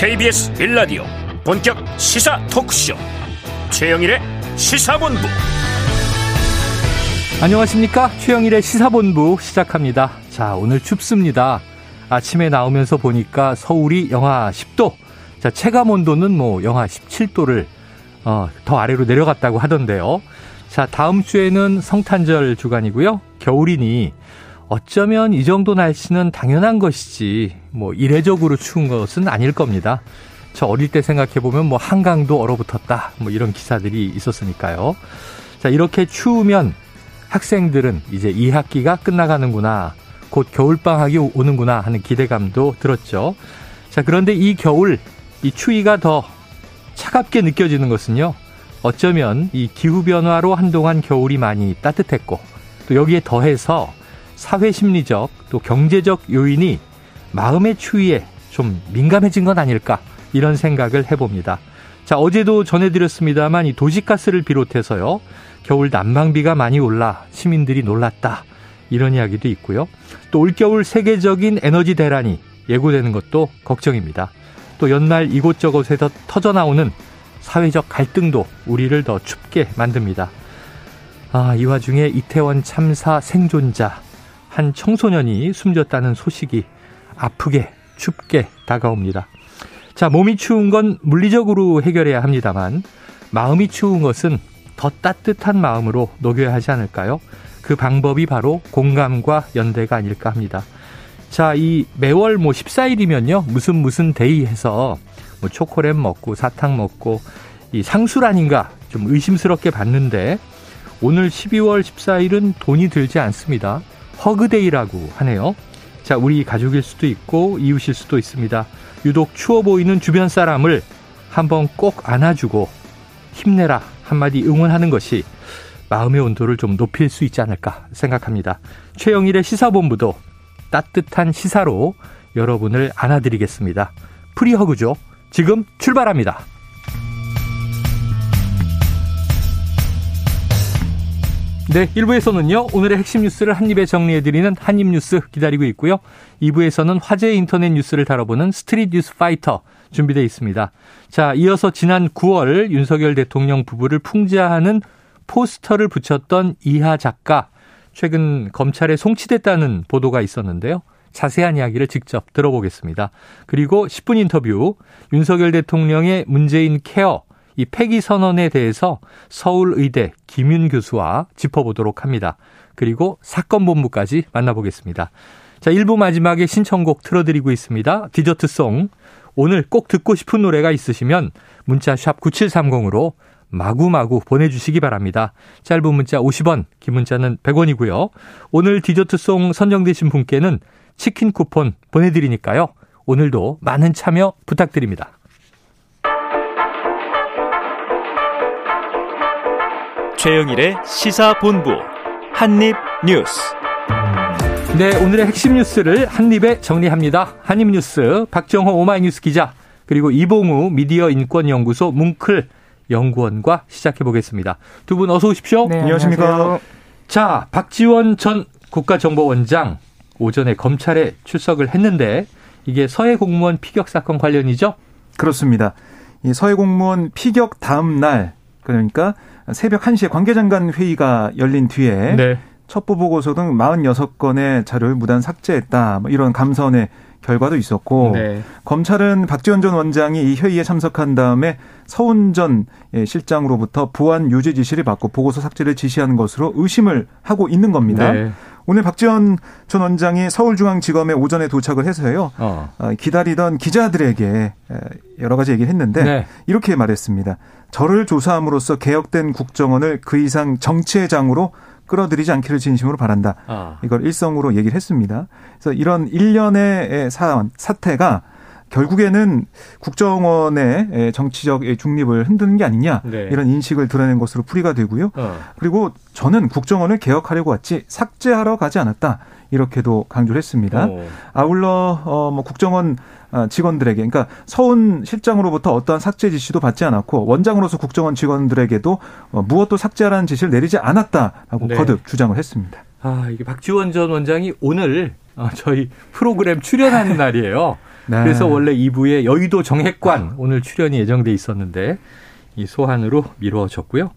KBS 빌라디오 본격 시사 토크쇼. 최영일의 시사본부. 안녕하십니까? 최영일의 시사본부 시작합니다. 자 오늘 춥습니다. 아침에 나오면서 보니까 서울이 영하 10도. 자 체감 온도는 뭐 영하 17도를 어, 더 아래로 내려갔다고 하던데요. 자 다음 주에는 성탄절 주간이고요. 겨울이니 어쩌면 이 정도 날씨는 당연한 것이지 뭐 이례적으로 추운 것은 아닐 겁니다. 저 어릴 때 생각해보면 뭐 한강도 얼어붙었다 뭐 이런 기사들이 있었으니까요. 자 이렇게 추우면 학생들은 이제 2학기가 끝나가는구나 곧 겨울방학이 오는구나 하는 기대감도 들었죠. 자 그런데 이 겨울 이 추위가 더 차갑게 느껴지는 것은요. 어쩌면 이 기후변화로 한동안 겨울이 많이 따뜻했고 또 여기에 더해서 사회 심리적 또 경제적 요인이 마음의 추위에 좀 민감해진 건 아닐까 이런 생각을 해봅니다. 자, 어제도 전해드렸습니다만 이 도시가스를 비롯해서요. 겨울 난방비가 많이 올라 시민들이 놀랐다. 이런 이야기도 있고요. 또 올겨울 세계적인 에너지 대란이 예고되는 것도 걱정입니다. 또 연말 이곳저곳에서 터져나오는 사회적 갈등도 우리를 더 춥게 만듭니다. 아, 이 와중에 이태원 참사 생존자 한 청소년이 숨졌다는 소식이 아프게 춥게 다가옵니다. 자, 몸이 추운 건 물리적으로 해결해야 합니다만 마음이 추운 것은 더 따뜻한 마음으로 녹여야 하지 않을까요? 그 방법이 바로 공감과 연대가 아닐까 합니다. 자, 이 매월 뭐 14일이면요. 무슨 무슨 데이 해서 뭐 초콜릿 먹고 사탕 먹고 이 상술 아닌가 좀 의심스럽게 봤는데 오늘 12월 14일은 돈이 들지 않습니다. 허그데이라고 하네요. 자, 우리 가족일 수도 있고 이웃일 수도 있습니다. 유독 추워 보이는 주변 사람을 한번 꼭 안아주고 힘내라 한마디 응원하는 것이 마음의 온도를 좀 높일 수 있지 않을까 생각합니다. 최영일의 시사본부도 따뜻한 시사로 여러분을 안아드리겠습니다. 프리허그죠. 지금 출발합니다. 네, 1부에서는요, 오늘의 핵심 뉴스를 한입에 정리해드리는 한입뉴스 기다리고 있고요. 2부에서는 화제 인터넷 뉴스를 다뤄보는 스트릿 뉴스 파이터 준비되어 있습니다. 자, 이어서 지난 9월 윤석열 대통령 부부를 풍자하는 포스터를 붙였던 이하 작가, 최근 검찰에 송치됐다는 보도가 있었는데요. 자세한 이야기를 직접 들어보겠습니다. 그리고 10분 인터뷰, 윤석열 대통령의 문재인 케어, 이 폐기 선언에 대해서 서울의대 김윤 교수와 짚어보도록 합니다. 그리고 사건 본부까지 만나보겠습니다. 자, 1부 마지막에 신청곡 틀어드리고 있습니다. 디저트송. 오늘 꼭 듣고 싶은 노래가 있으시면 문자 샵 9730으로 마구마구 보내주시기 바랍니다. 짧은 문자 50원, 긴 문자는 100원이고요. 오늘 디저트송 선정되신 분께는 치킨 쿠폰 보내드리니까요. 오늘도 많은 참여 부탁드립니다. 최영일의 시사본부 한입뉴스. 네, 오늘의 핵심 뉴스를 한입에 정리합니다. 한입뉴스 박정호 오마이뉴스 기자 그리고 이봉우 미디어 인권연구소 뭉클 연구원과 시작해 보겠습니다. 두 분 어서 오십시오. 네, 안녕하십니까. 자, 박지원 전 국가정보원장 오전에 검찰에 출석을 했는데 이게 서해 공무원 피격 사건 관련이죠? 그렇습니다. 이 서해 공무원 피격 다음 날 그러니까 새벽 1시에 관계장관 회의가 열린 뒤에 네. 첩보 보고서 등 46건의 자료를 무단 삭제했다. 뭐 이런 감선의 결과도 있었고 네. 검찰은 박지원 전 원장이 이 회의에 참석한 다음에 서훈 전 예, 실장으로부터 보안 유지 지시를 받고 보고서 삭제를 지시하는 것으로 의심을 하고 있는 겁니다. 네. 오늘 박지원 전 원장이 서울중앙지검에 오전에 도착을 해서요. 어. 어 기다리던 기자들에게 여러 가지 얘기를 했는데 네. 이렇게 말했습니다. 저를 조사함으로써 개혁된 국정원을 그 이상 정치회장으로 끌어들이지 않기를 진심으로 바란다. 아. 이걸 일성으로 얘기를 했습니다. 그래서 이런 일련의 사안, 사태가 결국에는 국정원의 정치적 중립을 흔드는 게 아니냐 네. 이런 인식을 드러낸 것으로 풀이가 되고요. 어. 그리고 저는 국정원을 개혁하려고 왔지 삭제하러 가지 않았다 이렇게도 강조를 했습니다. 오. 아울러 어 뭐 국정원 아, 직원들에게 그러니까 서훈 실장으로부터 어떠한 삭제 지시도 받지 않았고 원장으로서 국정원 직원들에게도 어, 무엇도 삭제하라는 지시를 내리지 않았다라고 네. 거듭 주장을 했습니다. 아 이게 박지원 전 원장이 오늘 어, 저희 프로그램 출연하는 날이에요. 네. 그래서 원래 2부에 여의도 정핵관 오늘 출연이 예정돼 있었는데 이 소환으로 미뤄졌고요.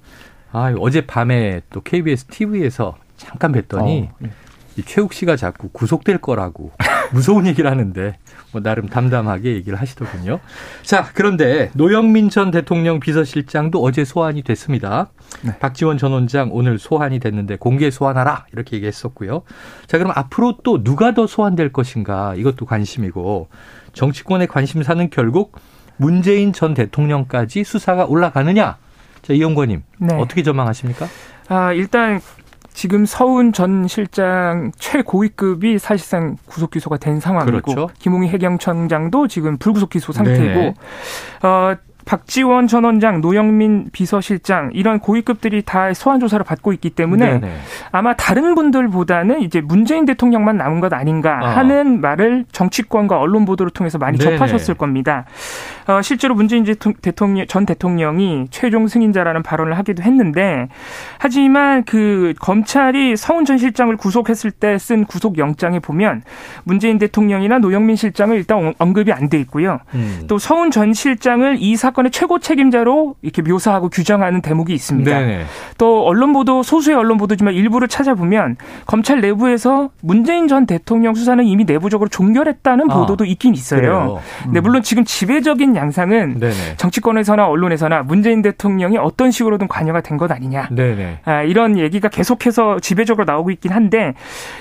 아, 어젯밤에 또 KBS TV에서 잠깐 뵀더니 어. 이 최욱 씨가 자꾸 구속될 거라고 무서운 얘기를 하는데 뭐 나름 담담하게 얘기를 하시더군요. 자, 그런데 노영민 전 대통령 비서실장도 어제 소환이 됐습니다. 네. 박지원 전 원장 오늘 소환이 됐는데 공개 소환하라 이렇게 얘기했었고요. 자, 그럼 앞으로 또 누가 더 소환될 것인가 이것도 관심이고 정치권의 관심사는 결국 문재인 전 대통령까지 수사가 올라가느냐. 자, 이용권님 네. 어떻게 전망하십니까? 아, 일단 지금 서훈 전 실장 최고위급이 사실상 구속 기소가 된 상황이고 그렇죠. 김웅희 해경청장도 지금 불구속 기소 상태고 네 어, 박지원 전 원장, 노영민 비서실장 이런 고위급들이 다 소환 조사를 받고 있기 때문에 네네. 아마 다른 분들보다는 이제 문재인 대통령만 남은 것 아닌가 아. 하는 말을 정치권과 언론 보도를 통해서 많이 네네. 접하셨을 겁니다. 어, 실제로 문재인 대통령 전 대통령이 최종 승인자라는 발언을 하기도 했는데 하지만 그 검찰이 서훈 전 실장을 구속했을 때 쓴 구속 영장에 보면 문재인 대통령이나 노영민 실장을 일단 언급이 안 돼 있고요. 음. 또 서훈 전 실장을 이사 사건의 최고 책임자로 이렇게 묘사하고 규정하는 대목이 있습니다. 네네. 또 언론 보도 소수의 언론 보도지만 일부를 찾아보면 검찰 내부에서 문재인 전 대통령 수사는 이미 내부적으로 종결했다는 아, 보도도 있긴 있어요. 음. 네, 물론 지금 지배적인 양상은 네네. 정치권에서나 언론에서나 문재인 대통령이 어떤 식으로든 관여가 된 것 아니냐. 아, 이런 얘기가 계속해서 지배적으로 나오고 있긴 한데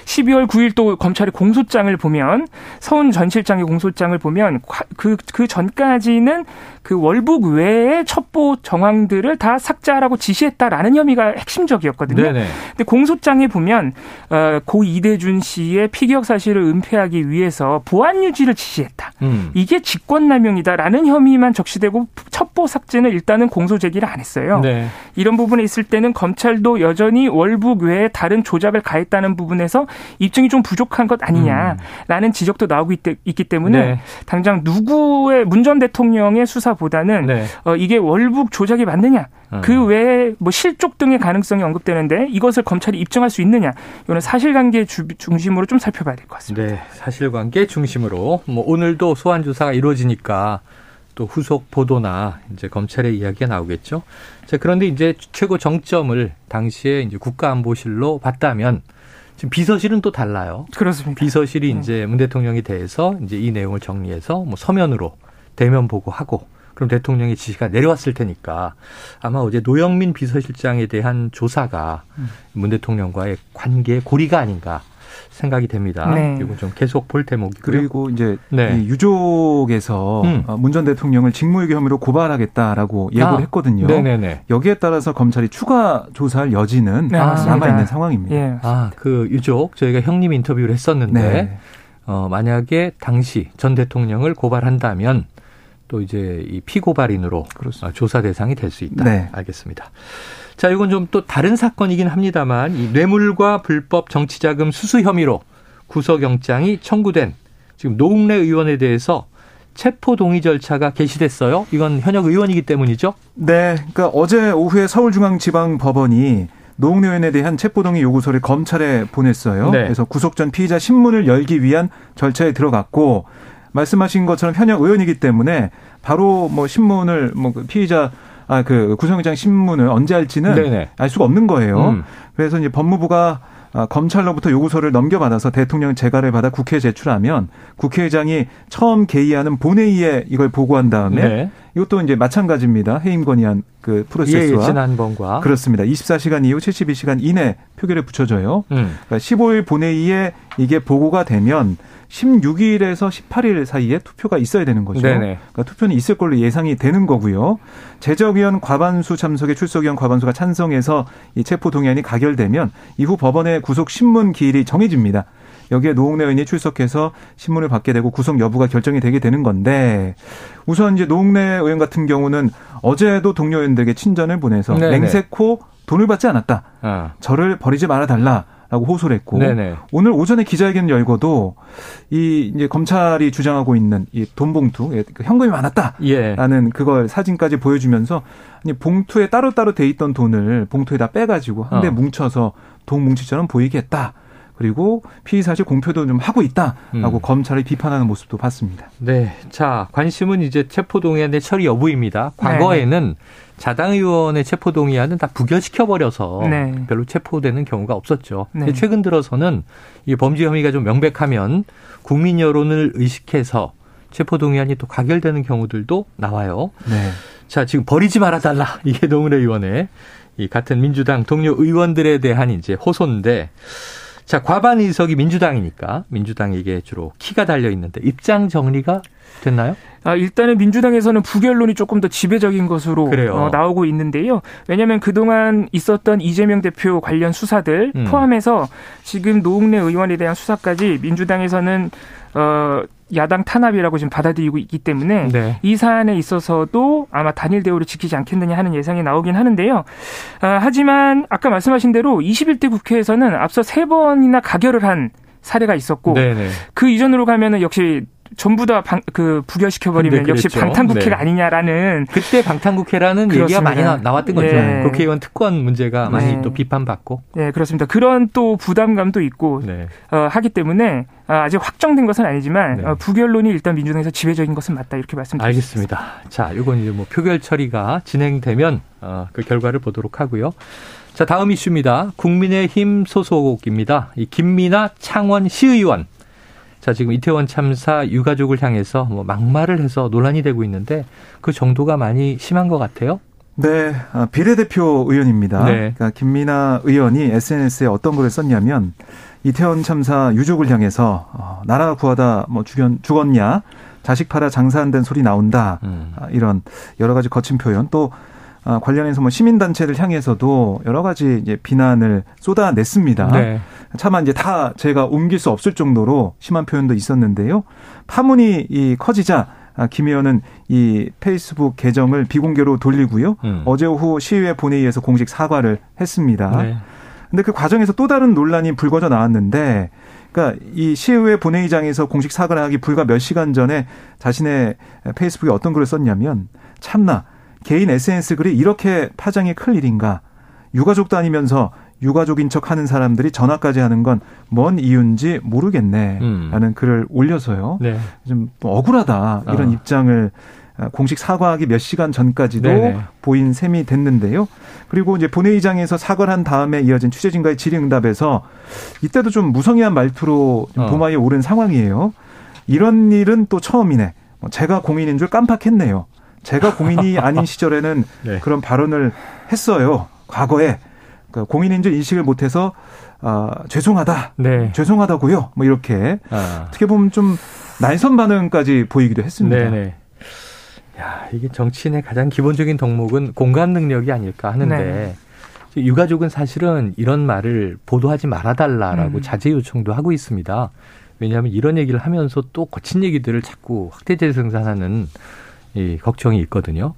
12월 9일 또 검찰의 공소장을 보면 서훈 전 실장의 공소장을 보면 그, 그 전까지는 그 월북 외의 첩보 정황들을 다 삭제하라고 지시했다라는 혐의가 핵심적이었거든요. 네네. 근데 공소장에 보면 어, 고 이대준 씨의 피격 사실을 은폐하기 위해서 보안 유지를 지시했다. 음. 이게 직권남용이다라는 혐의만 적시되고 첩보 삭제는 일단은 공소 제기를 안 했어요. 네. 이런 부분에 있을 때는 검찰도 여전히 월북 외에 다른 조작을 가했다는 부분에서 입증이 좀 부족한 것 아니냐라는 음. 지적도 나오고 있, 기 때문에 네. 당장 누구의 문 전 대통령의 수사보다는 네. 어, 이게 월북 조작이 맞느냐 어. 그 외에 뭐 실족 등의 가능성이 언급되는데 이것을 검찰이 입증할 수 있느냐 이거는 사실관계 중심으로 좀 살펴봐야 될 것 같습니다. 네, 사실관계 중심으로 뭐 오늘도 소환 조사가 이루어지니까 또 후속 보도나 이제 검찰의 이야기가 나오겠죠. 자, 그런데 이제 최고 정점을 당시에 이제 국가안보실로 봤다면 지금 비서실은 또 달라요. 그렇습니다. 비서실이 네. 이제 문 대통령에 대해서 이제 이 내용을 정리해서 뭐 서면으로 대면 보고하고 그럼 대통령의 지시가 내려왔을 테니까 아마 어제 노영민 비서실장에 대한 조사가 음. 문 대통령과의 관계의 고리가 아닌가 생각이 됩니다. 네. 그리고 좀 계속 볼 대목이고요. 그리고 이제 네. 유족에서 음. 어, 문전 대통령을 직무유기 혐의로 고발하겠다라고 예고를 아. 했거든요. 네네네. 여기에 따라서 검찰이 추가 조사할 여지는 네, 남아 있는 상황입니다. 예. 아, 그 유족 저희가 형님 인터뷰를 했었는데 네. 어, 만약에 당시 전 대통령을 고발한다면 또 이제 이 피고발인으로 그렇습니다. 조사 대상이 될 수 있다. 네. 알겠습니다. 자, 이건 좀 또 다른 사건이긴 합니다만 이 뇌물과 불법 정치자금 수수 혐의로 구속영장이 청구된 지금 노웅래 의원에 대해서 체포 동의 절차가 개시됐어요. 이건 현역 의원이기 때문이죠. 네, 그러니까 어제 오후에 서울중앙지방법원이 노웅래 의원에 대한 체포 동의 요구서를 검찰에 보냈어요. 네. 그래서 구속 전 피의자 신문을 열기 위한 절차에 들어갔고 말씀하신 것처럼 현역 의원이기 때문에 바로 뭐 신문을 뭐그 피의자 아 그 구속영장 신문을 언제 할지는 네네. 알 수가 없는 거예요. 음. 그래서 이제 법무부가 아, 검찰로부터 요구서를 넘겨받아서 대통령 재가를 받아 국회에 제출하면 국회의장이 처음 개의하는 본회의에 이걸 보고한 다음에 네. 이것도 이제 마찬가지입니다. 해임 건의안 그 프로세스와 예, 지난번과 그렇습니다. 24시간 이후 72시간 이내 표결에 붙여져요. 음. 그러니까 15일 본회의에 이게 보고가 되면 16일에서 18일 사이에 투표가 있어야 되는 거죠. 네네. 그러니까 투표는 있을 걸로 예상이 되는 거고요. 제적위원 과반수 참석에 출석위원 과반수가 찬성해서 이 체포 동의안이 가결되면 이후 법원의 구속 신문 기일이 정해집니다. 여기에 노웅래 의원이 출석해서 신문을 받게 되고 구속 여부가 결정이 되게 되는 건데 우선 이제 노웅래 의원 같은 경우는 어제도 동료 의원들에게 친전을 보내서 네네. 맹세코 돈을 받지 않았다. 아. 저를 버리지 말아 달라. 라고 호소를 했고 네네. 오늘 오전에 기자회견 열고도 이 이제 검찰이 주장하고 있는 이 돈 봉투 예, 그 현금이 많았다라는 예. 그걸 사진까지 보여주면서 아니 봉투에 따로따로 돼 있던 돈을 봉투에다 빼가지고 한대 어. 뭉쳐서 돈 뭉치처럼 보이게 했다. 그리고 피의 사실 공표도 좀 하고 있다라고 음. 검찰이 비판하는 모습도 봤습니다. 네. 자, 관심은 이제 체포 동의안의 처리 여부입니다. 과거에는 네. 자당 의원의 체포 동의안은 다 부결시켜 버려서 네. 별로 체포되는 경우가 없었죠. 네. 최근 들어서는 이 범죄 혐의가 좀 명백하면 국민 여론을 의식해서 체포 동의안이 또 가결되는 경우들도 나와요. 네. 자, 지금 버리지 말아 달라. 이게 노무현 의원의 이 같은 민주당 동료 의원들에 대한 이제 호소인데 자, 과반 의석이 민주당이니까 민주당에게 주로 키가 달려 있는데 입장 정리가 됐나요? 아, 일단은 민주당에서는 부결론이 조금 더 지배적인 것으로 어, 나오고 있는데요. 왜냐하면 그동안 있었던 이재명 대표 관련 수사들 음. 포함해서 지금 노웅래 의원에 대한 수사까지 민주당에서는 어, 야당 탄압이라고 지금 받아들이고 있기 때문에 네. 이 사안에 있어서도 아마 단일 대우를 지키지 않겠느냐 하는 예상이 나오긴 하는데요. 아, 하지만 아까 말씀하신 대로 21대 국회에서는 앞서 세 번이나 가결을 한 사례가 있었고 네네. 그 이전으로 가면은 역시 전부 다 그 부결시켜버리면 역시 방탄국회가 네. 아니냐라는 그때 방탄국회라는 그렇습니다. 얘기가 많이 나, 왔던 거죠. 네. 국회의원 특권 문제가 많이 네. 또 비판받고. 네 그렇습니다. 그런 또 부담감도 있고 네. 어, 하기 때문에 어, 아직 확정된 것은 아니지만 네. 어, 부결론이 일단 민주당에서 지배적인 것은 맞다 이렇게 말씀드립니다. 알겠습니다. 자, 이건 이제 뭐 표결 처리가 진행되면 어, 그 결과를 보도록 하고요. 자, 다음 이슈입니다. 국민의힘 소속입니다. 이 김미나 창원 시의원 자, 지금 이태원 참사 유가족을 향해서 뭐 막말을 해서 논란이 되고 있는데 그 정도가 많이 심한 것 같아요. 네, 아, 비례대표 의원입니다. 네. 그러니까 김민아 의원이 SNS에 어떤 글을 썼냐면 이태원 참사 유족을 향해서 어, 나라 구하다 뭐 죽였, 죽었냐 자식 팔아 장사 안 된 소리 나온다 음. 아, 이런 여러 가지 거친 표현 또 아, 관련해서 뭐 시민단체를 향해서도 여러 가지 이제 비난을 쏟아냈습니다. 네. 차마 이제 다 제가 옮길 수 없을 정도로 심한 표현도 있었는데요. 파문이 이 커지자 아, 김 의원은 이 페이스북 계정을 비공개로 돌리고요. 음. 어제 오후 시의회 본회의에서 공식 사과를 했습니다. 네. 근데 그 과정에서 또 다른 논란이 불거져 나왔는데 그러니까 이 시의회 본회의장에서 공식 사과를 하기 불과 몇 시간 전에 자신의 페이스북에 어떤 글을 썼냐면 참나 개인 SNS 글이 이렇게 파장이 클 일인가 유가족도 아니면서 유가족인 척 하는 사람들이 전화까지 하는 건 뭔 이유인지 모르겠네. 음. 라는 글을 올려서요. 네. 좀 억울하다. 이런 어. 입장을 공식 사과하기 몇 시간 전까지도 네네. 보인 셈이 됐는데요. 그리고 이제 본회의장에서 사과를 한 다음에 이어진 취재진과의 질의응답에서 이때도 좀 무성의한 말투로 좀 어. 도마에 오른 상황이에요. 이런 일은 또 처음이네. 뭐 제가 공인인 줄 깜빡했네요. 제가 공인이 아닌 시절에는 네. 그런 발언을 했어요. 과거에. 그러니까 공인인지 인식을 못해서 아, 죄송하다, 네. 죄송하다고요. 뭐 이렇게 아. 어떻게 보면 좀 날선 반응까지 보이기도 했습니다. 네네. 야 이게 정치인의 가장 기본적인 덕목은 공감 능력이 아닐까 하는데 네. 유가족은 사실은 이런 말을 보도하지 말아달라라고 음. 자제 요청도 하고 있습니다. 왜냐하면 이런 얘기를 하면서 또 거친 얘기들을 자꾸 확대 재생산하는 이 걱정이 있거든요.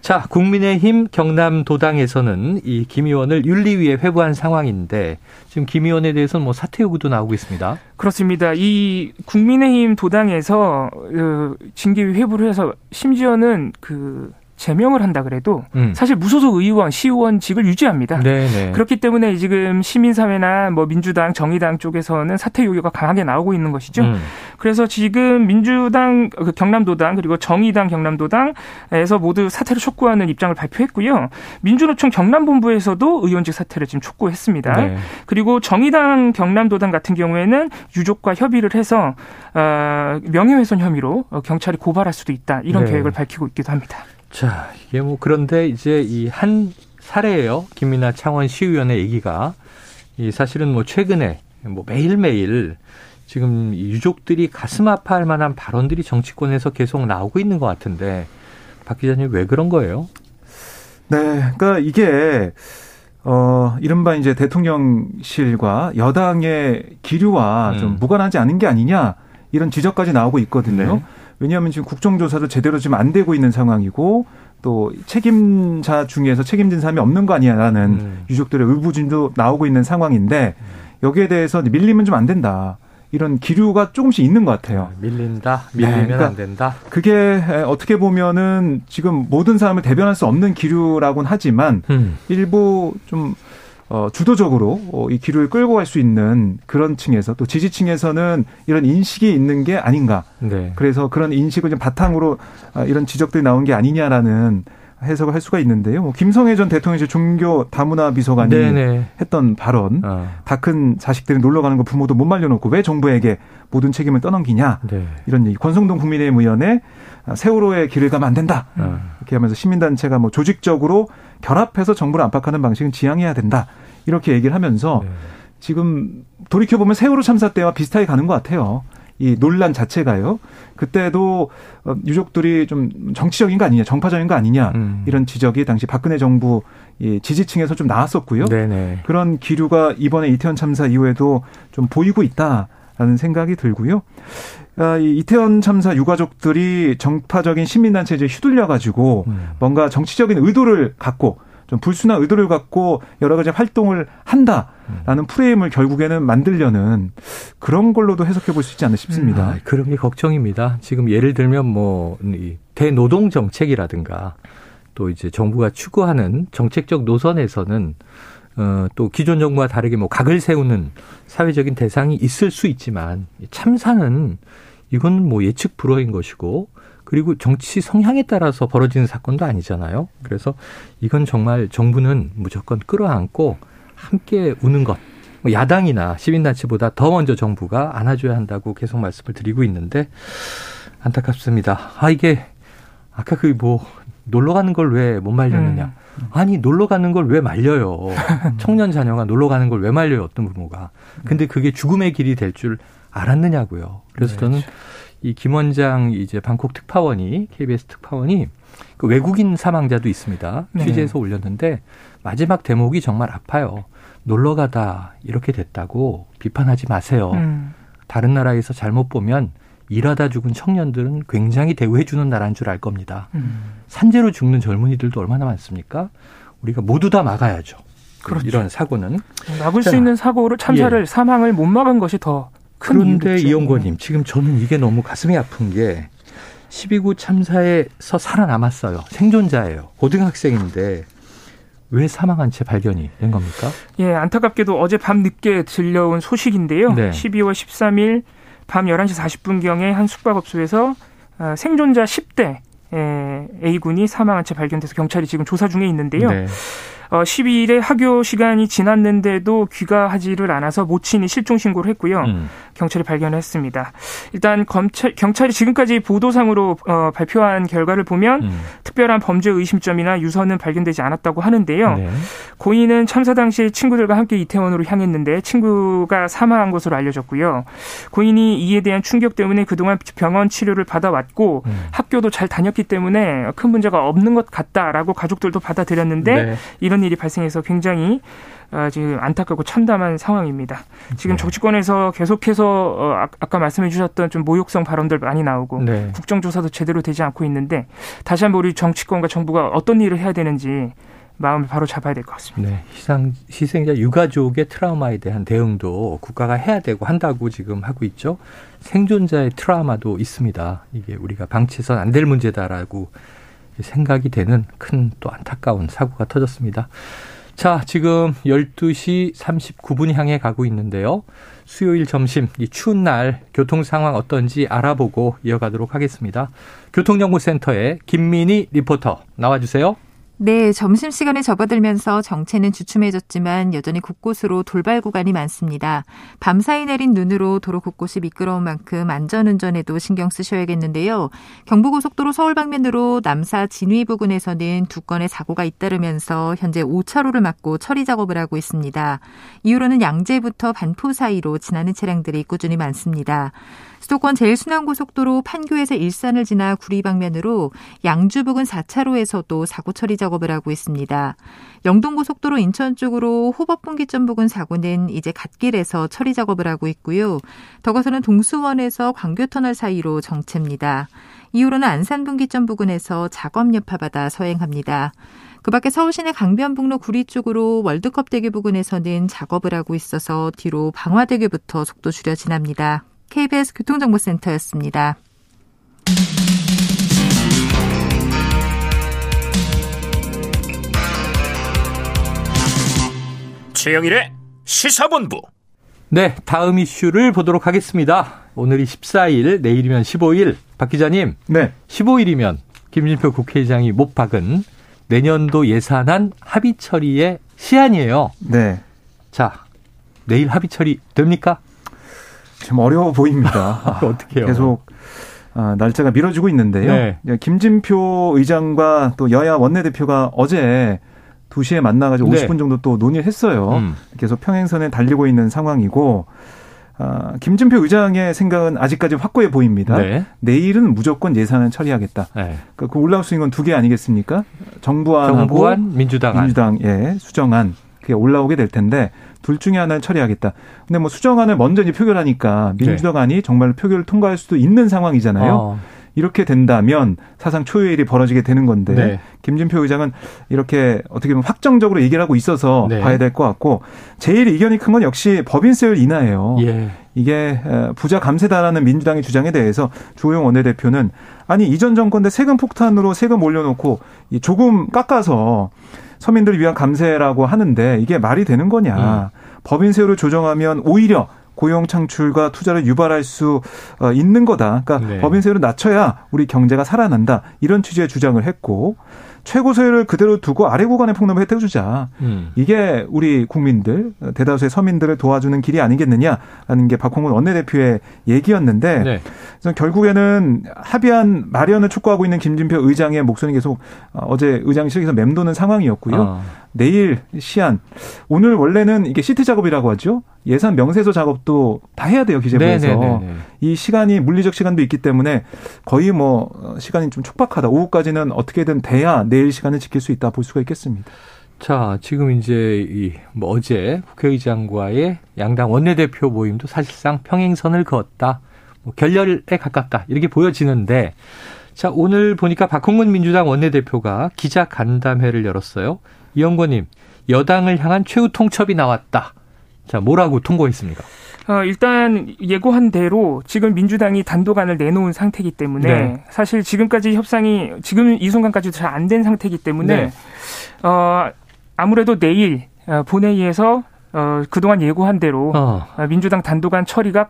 자, 국민의힘 경남도당에서는 이 김 의원을 윤리위에 회부한 상황인데 지금 김 의원에 대해서는 뭐 사퇴 요구도 나오고 있습니다. 그렇습니다. 이 국민의힘 도당에서 그 징계위 회부를 해서 심지어는 그 제명을 한다 그래도 음. 사실 무소속 의원, 시의원직을 유지합니다. 네네. 네. 그렇기 때문에 지금 시민사회나 뭐 민주당, 정의당 쪽에서는 사퇴 요구가 강하게 나오고 있는 것이죠. 음. 그래서 지금 민주당, 그 경남도당 그리고 정의당 경남도당에서 모두 사퇴를 촉구하는 입장을 발표했고요. 민주노총 경남본부에서도 의원직 사퇴를 지금 촉구했습니다. 네. 그리고 정의당 경남도당 같은 경우에는 유족과 협의를 해서 어, 명예훼손 혐의로 경찰이 고발할 수도 있다 이런 네. 계획을 밝히고 있기도 합니다. 자, 이게 뭐 그런데 이제 이 한 사례예요. 김민아 창원 시의원의 얘기가 이 사실은 뭐 최근에 뭐 매일매일 지금 유족들이 가슴 아파할 만한 발언들이 정치권에서 계속 나오고 있는 것 같은데 박 기자님 왜 그런 거예요? 네, 그러니까 이게 어 이른바 이제 대통령실과 여당의 기류와 음. 좀 무관하지 않은 게 아니냐 이런 지적까지 나오고 있거든요. 네. 왜냐하면 지금 국정조사도 제대로 지금 안 되고 있는 상황이고 또 책임자 중에서 책임진 사람이 없는 거 아니야라는 음. 유족들의 의부진도 나오고 있는 상황인데 여기에 대해서 밀리면 좀 안 된다. 이런 기류가 조금씩 있는 것 같아요. 아, 밀린다, 밀리면 네, 그러니까 안 된다. 그게 어떻게 보면은 지금 모든 사람을 대변할 수 없는 기류라고는 하지만 음. 일부 좀 어, 주도적으로 어, 이 기류를 끌고 갈 수 있는 그런 층에서 또 지지층에서는 이런 인식이 있는 게 아닌가. 네. 그래서 그런 인식을 좀 바탕으로 아, 이런 지적들이 나온 게 아니냐라는 해석을 할 수가 있는데요. 뭐 김성애 전 대통령이 종교 다문화 비서관이 네네. 했던 발언, 어. 다큰 자식들이 놀러 가는 거 부모도 못 말려놓고 왜 정부에게 모든 책임을 떠넘기냐 네. 이런 얘기. 권성동 국민의힘 의원의 세월호의 길을 가면 안 된다 어. 이렇게 하면서 시민단체가 뭐 조직적으로 결합해서 정부를 압박하는 방식은 지양해야 된다. 이렇게 얘기를 하면서 네. 지금 돌이켜 보면 세월호 참사 때와 비슷하게 가는 것 같아요. 이 논란 자체가요. 그때도 어, 유족들이 좀 정치적인 거 아니냐, 정파적인 거 아니냐 음. 이런 지적이 당시 박근혜 정부 지지층에서 좀 나왔었고요. 네네. 그런 기류가 이번에 이태원 참사 이후에도 좀 보이고 있다라는 생각이 들고요. 아, 이 이태원 참사 유가족들이 정파적인 시민단체에 휘둘려 가지고 음. 뭔가 정치적인 의도를 갖고 좀 불순한 의도를 갖고 여러 가지 활동을 한다라는 프레임을 결국에는 만들려는 그런 걸로도 해석해 볼 수 있지 않나 싶습니다. 아, 그런 게 걱정입니다. 지금 예를 들면 뭐 대노동 정책이라든가 또 이제 정부가 추구하는 정책적 노선에서는 어, 또 기존 정부와 다르게 뭐 각을 세우는 사회적인 대상이 있을 수 있지만 참사는 이건 뭐 예측 불허인 것이고 그리고 정치 성향에 따라서 벌어지는 사건도 아니잖아요. 그래서 이건 정말 정부는 무조건 끌어안고 함께 우는 것. 뭐 야당이나 시민단체보다 더 먼저 정부가 안아줘야 한다고 계속 말씀을 드리고 있는데 안타깝습니다. 아 이게 아까 그 뭐 놀러 가는 걸 왜 못 말렸느냐. 음. 아니 놀러 가는 걸 왜 말려요. 청년 자녀가 놀러 가는 걸 왜 말려요 어떤 부모가. 근데 그게 죽음의 길이 될 줄 알았느냐고요. 그래서 네, 저는 그렇죠. 이 김원장 이제 방콕 특파원이 KBS 특파원이 그 외국인 사망자도 있습니다. 네. 취재해서 올렸는데 마지막 대목이 정말 아파요. 놀러 가다 이렇게 됐다고 비판하지 마세요. 음. 다른 나라에서 잘못 보면 일하다 죽은 청년들은 굉장히 대우해 주는 나라인 줄 알 겁니다. 음. 산재로 죽는 젊은이들도 얼마나 많습니까? 우리가 모두 다 막아야죠. 그렇죠. 이런 사고는 막을 자, 수 있는 사고를 참사를 예. 사망을 못 막은 것이 더 그런데 이용권님 지금 저는 이게 너무 가슴이 아픈 게 12구 참사에서 살아남았어요. 생존자예요. 고등학생인데 왜 사망한 채 발견이 된 겁니까? 예, 안타깝게도 어제 밤 늦게 들려온 소식인데요. 네. 12월 13일 밤 11시 40분경에 한 숙박업소에서 아, 생존자 10대 A군이 사망한 채 발견돼서 경찰이 지금 조사 중에 있는데요. 네. 어, 12일에 학교 시간이 지났는데도 귀가하지를 않아서 모친이 실종 신고를 했고요. 음. 경찰이 발견했습니다. 일단 검찰 경찰이 지금까지 보도상으로 어, 발표한 결과를 보면 음. 특별한 범죄 의심점이나 유서는 발견되지 않았다고 하는데요. 네. 고인은 참사 당시 친구들과 함께 이태원으로 향했는데 친구가 사망한 것으로 알려졌고요. 고인이 이에 대한 충격 때문에 그동안 병원 치료를 받아왔고 음. 학교도 잘 다녔기 때문에 큰 문제가 없는 것 같다라고 가족들도 받아들였는데 네. 이런 일이 발생해서 굉장히 아, 지금 안타깝고 참담한 상황입니다. 지금 네. 정치권에서 계속해서 어, 아, 아까 말씀해 주셨던 좀 모욕성 발언들 많이 나오고 네. 국정조사도 제대로 되지 않고 있는데 다시 한번 우리 정치권과 정부가 어떤 일을 해야 되는지 마음을 바로 잡아야 될 것 같습니다. 네, 희생, 희생자 유가족의 트라우마에 대한 대응도 국가가 해야 되고 한다고 지금 하고 있죠. 생존자의 트라우마도 있습니다. 이게 우리가 방치해서는 안 될 문제다라고 생각이 되는 큰 또 안타까운 사고가 터졌습니다. 자, 지금 12시 39분 향해 가고 있는데요. 수요일 점심, 이 추운 날 교통 상황 어떤지 알아보고 이어가도록 하겠습니다. 교통정보센터의 김민희 리포터 나와주세요. 네, 점심시간에 접어들면서 정체는 주춤해졌지만 여전히 곳곳으로 돌발 구간이 많습니다. 밤사이 내린 눈으로 도로 곳곳이 미끄러운 만큼 안전운전에도 신경 쓰셔야겠는데요. 경부고속도로 서울 방면으로 남사 진위 부근에서는 두 건의 사고가 잇따르면서 현재 5차로를 막고 처리 작업을 하고 있습니다. 이후로는 양재부터 반포 사이로 지나는 차량들이 꾸준히 많습니다. 수도권 제일순환고속도로 판교에서 일산을 지나 구리 방면으로 양주 부근 4차로에서도 사고 처리 작업을 하고 있습니다. 영동고속도로 인천 쪽으로 호법분기점 부근 사고는 이제 갓길에서 처리 작업을 하고 있고요. 더 가서는 동수원에서 광교터널 사이로 정체입니다. 이후로는 안산분기점 부근에서 작업 여파받아 서행합니다. 그 밖에 서울시내 강변북로 구리 쪽으로 월드컵 대교 부근에서는 작업을 하고 있어서 뒤로 방화대교부터 속도 줄여 지납니다. KBS 교통정보센터였습니다. 최영일의 시사본부. 네, 다음 이슈를 보도록 하겠습니다. 오늘이 14일, 내일이면 15일. 박 기자님. 네. 15일이면 김진표 국회의장이 못 박은 내년도 예산안 합의 처리의 시한이에요. 네. 자, 내일 합의 처리 됩니까? 좀 어려워 보입니다. 어떻게 해요? 계속 아, 날짜가 미뤄지고 있는데요. 네. 김진표 의장과 또 여야 원내대표가 어제 2시에 만나가지고 네. 50분 정도 또 논의를 했어요. 음. 계속 평행선에 달리고 있는 상황이고, 아, 김진표 의장의 생각은 아직까지 확고해 보입니다. 네. 내일은 무조건 예산을 처리하겠다. 네. 그, 그 올라올 수 있는 건 두 개 아니겠습니까? 정부안하고 정부안, 민주당 민주당 예, 수정안 그게 올라오게 될 텐데 둘 중에 하나를 처리하겠다. 근데 뭐 수정안을 먼저 이제 표결하니까 민주당안이 네. 정말 표결을 통과할 수도 있는 상황이잖아요. 어. 이렇게 된다면 사상 초유의 일이 벌어지게 되는 건데 네. 김진표 의장은 이렇게 어떻게 보면 확정적으로 얘기를 하고 있어서 네. 봐야 될 것 같고 제일 이견이 큰 건 역시 법인세율 인하예요. 예. 이게 부자 감세다라는 민주당의 주장에 대해서 조용 원내대표는 아니 이전 정권 때 세금 폭탄으로 세금 올려놓고 조금 깎아서 서민들을 위한 감세라고 하는데 이게 말이 되는 거냐. 음. 법인세율을 조정하면 오히려 고용 창출과 투자를 유발할 수 어, 있는 거다. 그러니까 네. 법인세율을 낮춰야 우리 경제가 살아난다. 이런 취지의 주장을 했고 최고 세율을 그대로 두고 아래 구간의 폭로을 혜택 주자. 음. 이게 우리 국민들 대다수의 서민들을 도와주는 길이 아니겠느냐라는 게 박홍근 원내대표의 얘기였는데 네. 결국에는 합의한 마련을 촉구하고 있는 김진표 의장의 목소리는 계속 어제 의장실에서 맴도는 상황이었고요. 아. 내일 시한 오늘 원래는 이게 시트 작업이라고 하죠. 예산 명세서 작업도 다 해야 돼요 기재부에서 네네네네. 네, 네, 네. 이 시간이 물리적 시간도 있기 때문에 거의 뭐 시간이 좀 촉박하다. 오후까지는 어떻게든 돼야 내일 시간을 지킬 수 있다 볼 수가 있겠습니다. 자, 지금 이제 이 뭐 어제 국회의장과의 양당 원내대표 모임도 사실상 평행선을 그었다. 뭐 결렬에 가깝다. 이렇게 보여지는데 자, 오늘 보니까 박홍근 민주당 원내대표가 기자 간담회를 열었어요. 이영권님, 여당을 향한 최후 통첩이 나왔다. 자, 뭐라고 통보했습니까? 어, 일단 예고한 대로 지금 민주당이 단독안을 내놓은 상태이기 때문에 네. 사실 지금까지 협상이 지금 이 순간까지도 잘 안 된 상태이기 때문에 네. 어, 아무래도 내일 어, 본회의에서 어, 그동안 예고한 대로 어. 어 민주당 단독안 처리가 어,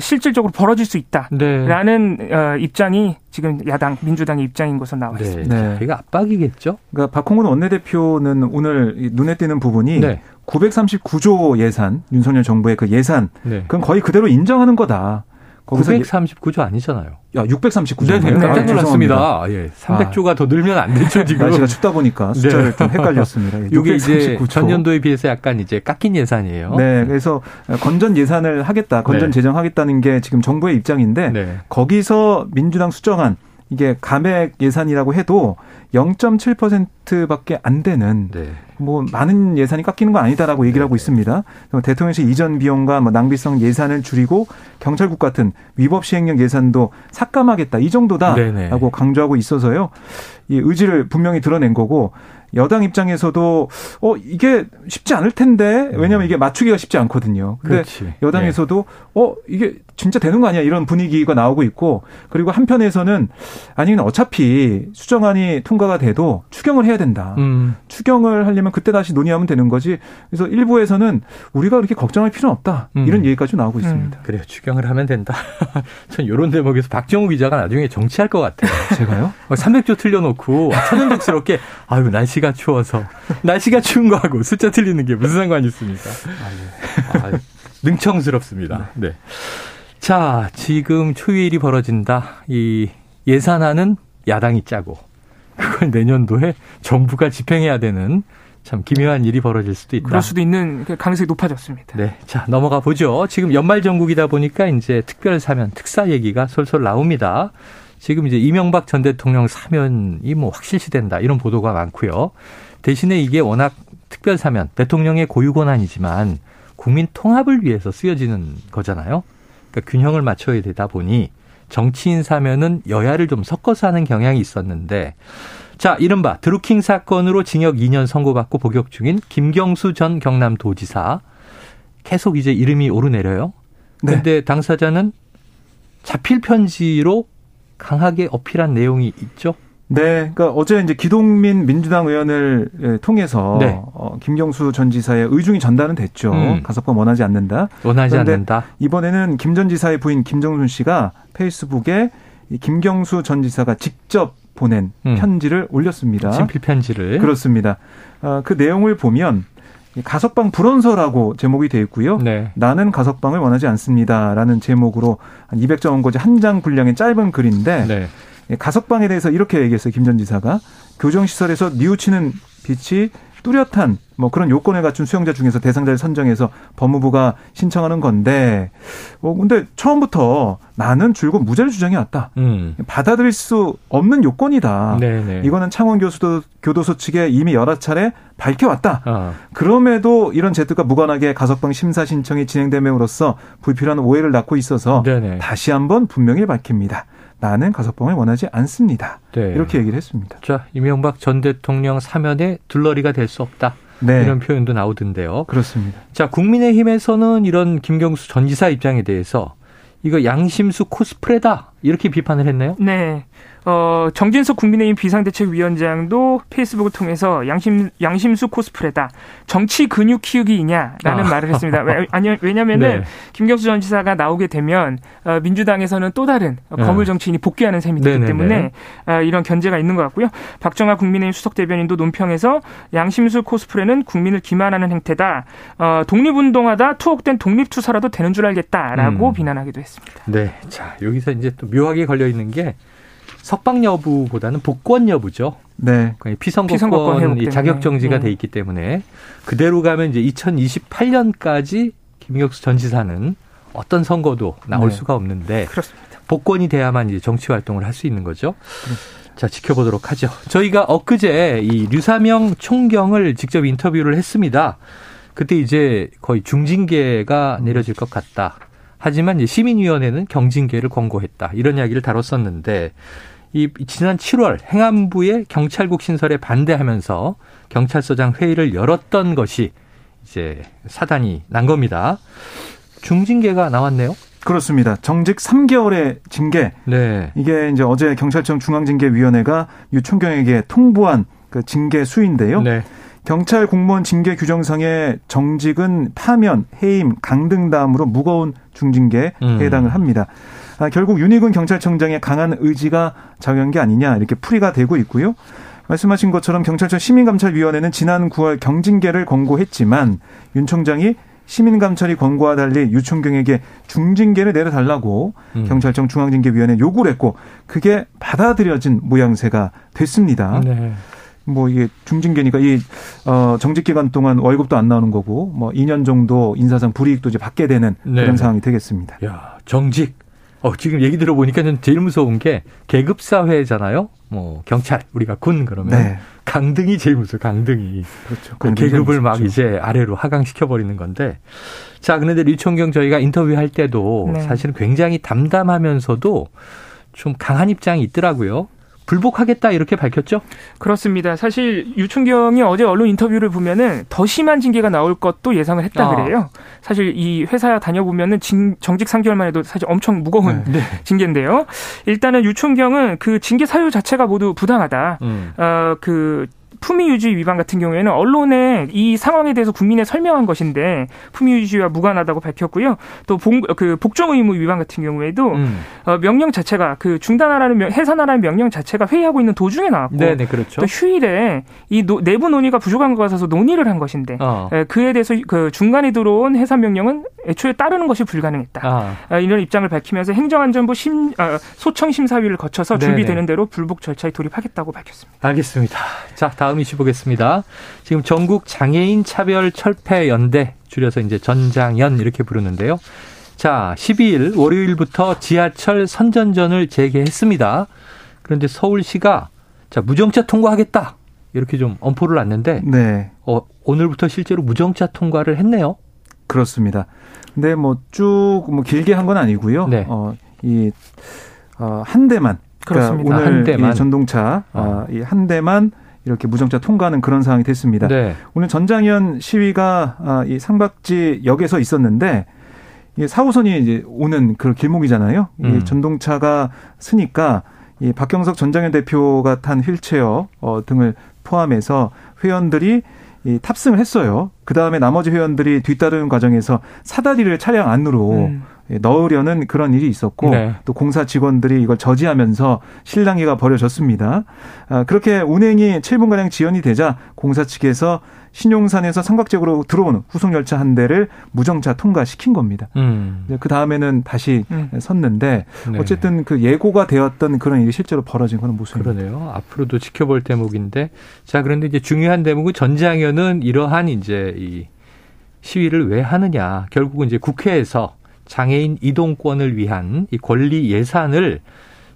실질적으로 벌어질 수 있다라는 네. 어, 입장이 지금 야당 민주당의 입장인 것으로 나와 네. 있습니다. 네. 이게 압박이겠죠? 그러니까 박홍근 원내대표는 오늘 눈에 띄는 부분이 네. 939조 예산 윤석열 정부의 그 예산 네. 그건 거의 그대로 인정하는 거다. 거기서 939조 아니잖아요. 야, 639조. 네, 네, 깜짝 놀랐습니다. 아, 예. 300조가 아, 더 늘면 안 되죠, 지금. 날씨가 춥다 보니까 숫자를 네. 좀 헷갈렸습니다. 이게 이제 전년도에 비해서 약간 이제 깎인 예산이에요. 네, 그래서 건전 예산을 하겠다, 건전 네. 재정하겠다는 게 지금 정부의 입장인데 네. 거기서 민주당 수정안 이게 감액 예산이라고 해도 0.7%밖에 안 되는 네. 뭐 많은 예산이 깎이는 건 아니다라고 얘기를 하고 네. 있습니다. 대통령실 이전 비용과 뭐 낭비성 예산을 줄이고 경찰국 같은 위법 시행령 예산도 삭감하겠다 이 정도다라고 네네. 강조하고 있어서요. 이 의지를 분명히 드러낸 거고 여당 입장에서도 어 이게 쉽지 않을 텐데 왜냐하면 이게 맞추기가 쉽지 않거든요. 근데 그렇지. 여당에서도 예. 어 이게 진짜 되는 거 아니야 이런 분위기가 나오고 있고 그리고 한편에서는 아니면 어차피 수정안이 통과가 돼도 추경을 해야 된다. 음. 추경을 하려면 그때 다시 논의하면 되는 거지. 그래서 일부에서는 우리가 그렇게 걱정할 필요는 없다. 음. 이런 얘기까지 나오고 있습니다. 음. 그래요. 추경을 하면 된다. 전 이런 대목에서 박정우 기자가 나중에 정치할 것 같아요. 제가요? 300조 틀려놓고 천연덕스럽게 아유 날씨가 추워서 날씨가 추운 거하고 숫자 틀리는 게 무슨 상관이 있습니까? 아, 예. 아, 능청스럽습니다. 네. 네. 자, 지금 초유일이 벌어진다. 이 예산안은 야당이 짜고 그걸 내년도에 정부가 집행해야 되는 참 기묘한 일이 벌어질 수도 있다. 그럴 수도 있는 가능성이 높아졌습니다. 네. 자, 넘어가 보죠. 지금 연말 정국이다 보니까 이제 특별 사면, 특사 얘기가 솔솔 나옵니다. 지금 이제 이명박 전 대통령 사면이 뭐 확실시된다 이런 보도가 많고요. 대신에 이게 워낙 특별 사면, 대통령의 고유 권한이지만 국민 통합을 위해서 쓰여지는 거잖아요. 그러니까 균형을 맞춰야 되다 보니 정치인 사면은 여야를 좀 섞어서 하는 경향이 있었는데 자, 이른바 드루킹 사건으로 징역 2년 선고받고 복역 중인 김경수 전 경남도지사 계속 이제 이름이 오르내려요. 그런데 네. 당사자는 자필 편지로 강하게 어필한 내용이 있죠. 네, 그러니까 어제 이제 기동민 민주당 의원을 예, 통해서 네. 어, 김경수 전 지사의 의중이 전달은 됐죠. 음. 가석방 원하지 않는다. 원하지 않는다. 이번에는 김 전 지사의 부인 김정순 씨가 페이스북에 김경수 전 지사가 직접 보낸 음. 편지를 올렸습니다. 친필 편지를. 그렇습니다. 어, 그 내용을 보면 가석방 불원서라고 제목이 되어 있고요. 네. 나는 가석방을 원하지 않습니다라는 제목으로 한 200점 원고지 한 장 분량의 짧은 글인데 네. 가석방에 대해서 이렇게 얘기했어요. 김 전 지사가 교정시설에서 뉘우치는 빛이 뚜렷한 뭐 그런 요건을 갖춘 수용자 중에서 대상자를 선정해서 법무부가 신청하는 건데, 어 근데 처음부터 나는 줄곧 무죄를 주장해 왔다. 음. 받아들일 수 없는 요건이다. 네네. 이거는 창원 교수도 교도소 측에 이미 여러 차례 밝혀왔다. 어. 그럼에도 이런 제도가 무관하게 가석방 심사 신청이 진행됨으로써 불필요한 오해를 낳고 있어서 네네. 다시 한번 분명히 밝힙니다. 나는 가석방을 원하지 않습니다. 네. 이렇게 얘기를 했습니다. 자, 이명박 전 대통령 사면에 둘러리가 될 수 없다. 네. 이런 표현도 나오던데요. 그렇습니다. 자, 국민의힘에서는 이런 김경수 전 지사 입장에 대해서 이거 양심수 코스프레다 이렇게 비판을 했네요. 네. 어, 정진석 국민의힘 비상대책위원장도 페이스북을 통해서 양심, 양심수 코스프레다. 정치 근육 키우기이냐라는 아. 말을 했습니다. 왜, 아니, 왜냐면은 네. 김경수 전 지사가 나오게 되면 어, 민주당에서는 또 다른 어, 거물 정치인이 복귀하는 셈이 되기 네네네. 때문에 어, 이런 견제가 있는 것 같고요. 박정아 국민의힘 수석 대변인도 논평에서 양심수 코스프레는 국민을 기만하는 행태다. 어, 독립운동하다 투옥된 독립투사라도 되는 줄 알겠다라고 음. 비난하기도 했습니다. 네. 자, 여기서 이제 또 묘하게 걸려 있는 게 석방 여부보다는 복권 여부죠. 네. 피선거권 이 자격 정지가 네. 돼 있기 때문에 그대로 가면 이제 2028년까지 김경수 전 지사는 어떤 선거도 나올 네. 수가 없는데 그렇습니다. 복권이 돼야만 이제 정치 활동을 할 수 있는 거죠. 그렇습니다. 자, 지켜보도록 하죠. 저희가 엊그제 이 류사명 총경을 직접 인터뷰를 했습니다. 그때 이제 거의 중징계가 내려질 것 같다. 하지만 이제 시민위원회는 경징계를 권고했다. 이런 이야기를 다뤘었는데 이 지난 7월 행안부의 경찰국 신설에 반대하면서 경찰서장 회의를 열었던 것이 이제 사단이 난 겁니다. 중징계가 나왔네요. 그렇습니다. 정직 3개월의 징계. 네. 이게 이제 어제 경찰청 중앙징계위원회가 유총경에게 통보한 그 징계 수인데요. 네. 경찰 공무원 징계 규정상의 정직은 파면, 해임, 강 등 다음으로 무거운 중징계에 음. 해당을 합니다. 아, 결국 윤희근 경찰청장의 강한 의지가 작용한 게 아니냐 이렇게 풀이가 되고 있고요. 말씀하신 것처럼 경찰청 시민감찰위원회는 지난 9월 경징계를 권고했지만 윤 총장이 시민감찰이 권고와 달리 유총경에게 중징계를 내려달라고 음. 경찰청 중앙징계위원회 요구를 했고 그게 받아들여진 모양새가 됐습니다. 네. 뭐 이게 중징계니까 이 어, 정직 기간 동안 월급도 안 나오는 거고 뭐 2년 정도 인사상 불이익도 이제 받게 되는 네. 그런 상황이 되겠습니다. 야 정직 어, 지금 얘기 들어보니까 는 제일 무서운 게 계급 사회잖아요. 뭐 경찰 우리가 군 그러면 네. 강등이 제일 무서워. 강등이. 그렇죠. 그 계급을 막 이제 아래로 하강시켜 버리는 건데. 자, 그런데 류총경 저희가 인터뷰할 때도 네. 사실은 굉장히 담담하면서도 좀 강한 입장이 있더라고요. 불복하겠다 이렇게 밝혔죠? 그렇습니다. 사실 유충경이 어제 언론 인터뷰를 보면은 더 심한 징계가 나올 것도 예상을 했다 아. 그래요. 사실 이 회사 다녀보면은 징, 정직 3개월만 해도 사실 엄청 무거운 네. 네. 징계인데요. 일단은 류 총경은 그 징계 사유 자체가 모두 부당하다. 음. 어 그 품위 유지 위반 같은 경우에는 언론에 이 상황에 대해서 국민에 설명한 것인데 품위 유지와 무관하다고 밝혔고요. 또 그 복종 의무 위반 같은 경우에도 음. 어, 명령 자체가 그 중단하라는 명, 해산하라는 명령 자체가 회의하고 있는 도중에 나왔고 네네, 그렇죠. 또 휴일에 이 노, 내부 논의가 부족한 것 같아서 논의를 한 것인데 어. 에, 그에 대해서 그 중간에 들어온 해산 명령은 애초에 따르는 것이 불가능했다. 아. 어, 이런 입장을 밝히면서 행정안전부 심, 어, 소청 심사위를 거쳐서 준비되는 대로 불복 절차에 돌입하겠다고 밝혔습니다. 알겠습니다. 자 다음 이슈 보겠습니다. 지금 전국 장애인 차별 철폐 연대 줄여서 이제 전장연 이렇게 부르는데요. 자 12일 월요일부터 지하철 선전전을 재개했습니다. 그런데 서울시가 자 무정차 통과하겠다 이렇게 좀 엄포를 놨는데 네. 어, 오늘부터 실제로 무정차 통과를 했네요. 그렇습니다. 근데 뭐 쭉뭐 뭐 길게 한 건 아니고요. 네. 어, 이, 어, 한 대만. 그러니까 그렇습니다. 오늘 한 대만. 이 전동차, 어. 아, 이한 대만 이렇게 무정차 통과하는 그런 상황이 됐습니다. 네. 오늘 전장현 시위가 아, 이 상박지 역에서 있었는데 이 4호선이 이제 오는 그 길목이잖아요. 음. 이 전동차가 쓰니까 이 박경석 전장현 대표가 탄 휠체어 어, 등을 포함해서 회원들이 이 탑승을 했어요. 그 다음에 나머지 회원들이 뒤따르는 과정에서 사다리를 차량 안으로 음. 예, 넣으려는 그런 일이 있었고 네. 또 공사 직원들이 이걸 저지하면서 실랑이가 벌어졌습니다. 아, 그렇게 운행이 7분 가량 지연이 되자 공사 측에서 신용산에서 삼각적으로 들어오는 후속 열차 한 대를 무정차 통과시킨 겁니다. 음. 그 다음에는 다시 음. 섰는데 네. 어쨌든 그 예고가 되었던 그런 일이 실제로 벌어진 그런 모습입니다. 그러네요. 앞으로도 지켜볼 대목인데 자 그런데 이제 중요한 대목은 전장현은 이러한 이제 이 시위를 왜 하느냐 결국은 이제 국회에서 장애인 이동권을 위한 이 권리 예산을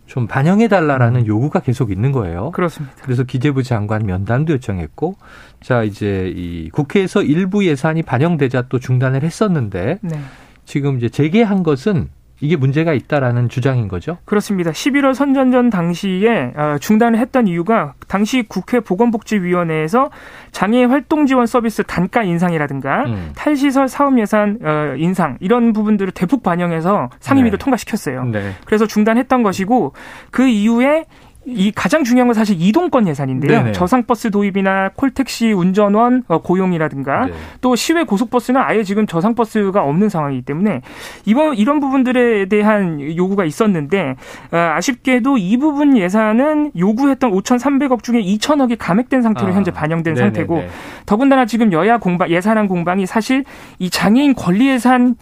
좀 반영해 달라라는 음. 요구가 계속 있는 거예요. 그렇습니다. 그래서 기재부 장관 면담도 요청했고 자 이제 이 국회에서 일부 예산이 반영되자 또 중단을 했었는데 네. 지금 이제 재개한 것은 이게 문제가 있다라는 주장인 거죠? 그렇습니다. 11월 선전전 당시에 어, 중단을 했던 이유가 당시 국회 보건복지위원회에서 장애 활동 지원 서비스 단가 인상이라든가 음. 탈시설 사업 예산 어, 인상 이런 부분들을 대폭 반영해서 상임위를 네. 통과시켰어요. 네. 그래서 중단했던 것이고 그 이후에 이 가장 중요한 건 사실 이동권 예산인데요. 네네. 저상버스 도입이나 콜택시 운전원 어, 고용이라든가 네. 또 시외 고속버스는 아예 지금 저상버스가 없는 상황이기 때문에 이번 이런 부분들에 대한 요구가 있었는데 어, 아쉽게도 이 부분 예산은 요구했던 5,300억 중에 2천억이 감액된 상태로 아. 현재 반영된 네네네. 상태고 더군다나 지금 여야 공방 예산안 공방이 사실 이 장애인 권리 예산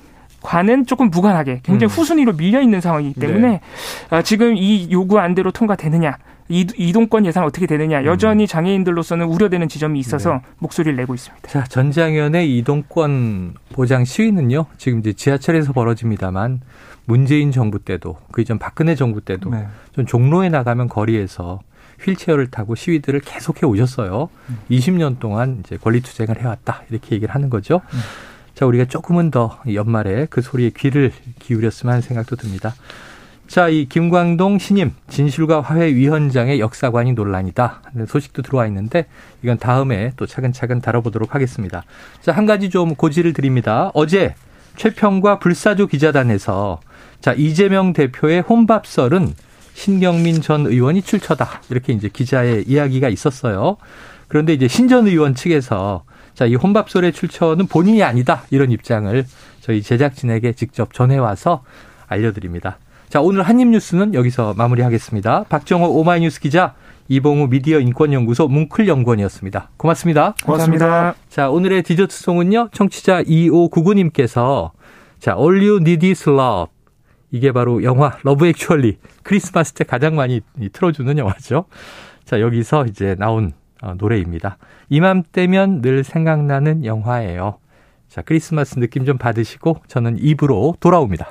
과는 조금 무관하게 굉장히 음. 후순위로 밀려 있는 상황이기 때문에 네. 아, 지금 이 요구 안대로 통과되느냐 이동권 예산 어떻게 되느냐 여전히 음. 장애인들로서는 우려되는 지점이 있어서 네. 목소리를 내고 있습니다. 자 전장현의 이동권 보장 시위는요 지금 이제 지하철에서 벌어집니다만 문재인 정부 때도 그 이전 박근혜 정부 때도 네. 좀 종로에 나가면 거리에서 휠체어를 타고 시위들을 계속해 오셨어요. 음. 20년 동안 이제 권리 투쟁을 해왔다 이렇게 얘기를 하는 거죠. 음. 자, 우리가 조금은 더 연말에 그 소리에 귀를 기울였으면 하는 생각도 듭니다. 자, 이 김광동 신임 진실과 화해 위원장의 역사관이 논란이다. 소식도 들어와 있는데 이건 다음에 또 차근차근 다뤄보도록 하겠습니다. 자, 한 가지 좀 고지를 드립니다. 어제 최평과 불사조 기자단에서 자, 이재명 대표의 혼밥설은 신경민 전 의원이 출처다. 이렇게 이제 기자의 이야기가 있었어요. 그런데 이제 신전 의원 측에서 자, 이 혼밥솔의 출처는 본인이 아니다. 이런 입장을 저희 제작진에게 직접 전해와서 알려드립니다. 자, 오늘 한입뉴스는 여기서 마무리하겠습니다. 박정호 오마이뉴스 기자, 이봉우 미디어 인권연구소 뭉클연구원이었습니다. 고맙습니다. 고맙습니다. 자, 오늘의 디저트송은요, 청취자 2599님께서 자, All You Need Is Love. 이게 바로 영화 러브 액츄얼리 크리스마스 때 가장 많이 틀어주는 영화죠. 자, 여기서 이제 나온 어, 노래입니다. 이맘때면 늘 생각나는 영화예요. 자, 크리스마스 느낌 좀 받으시고 저는 2부로 돌아옵니다.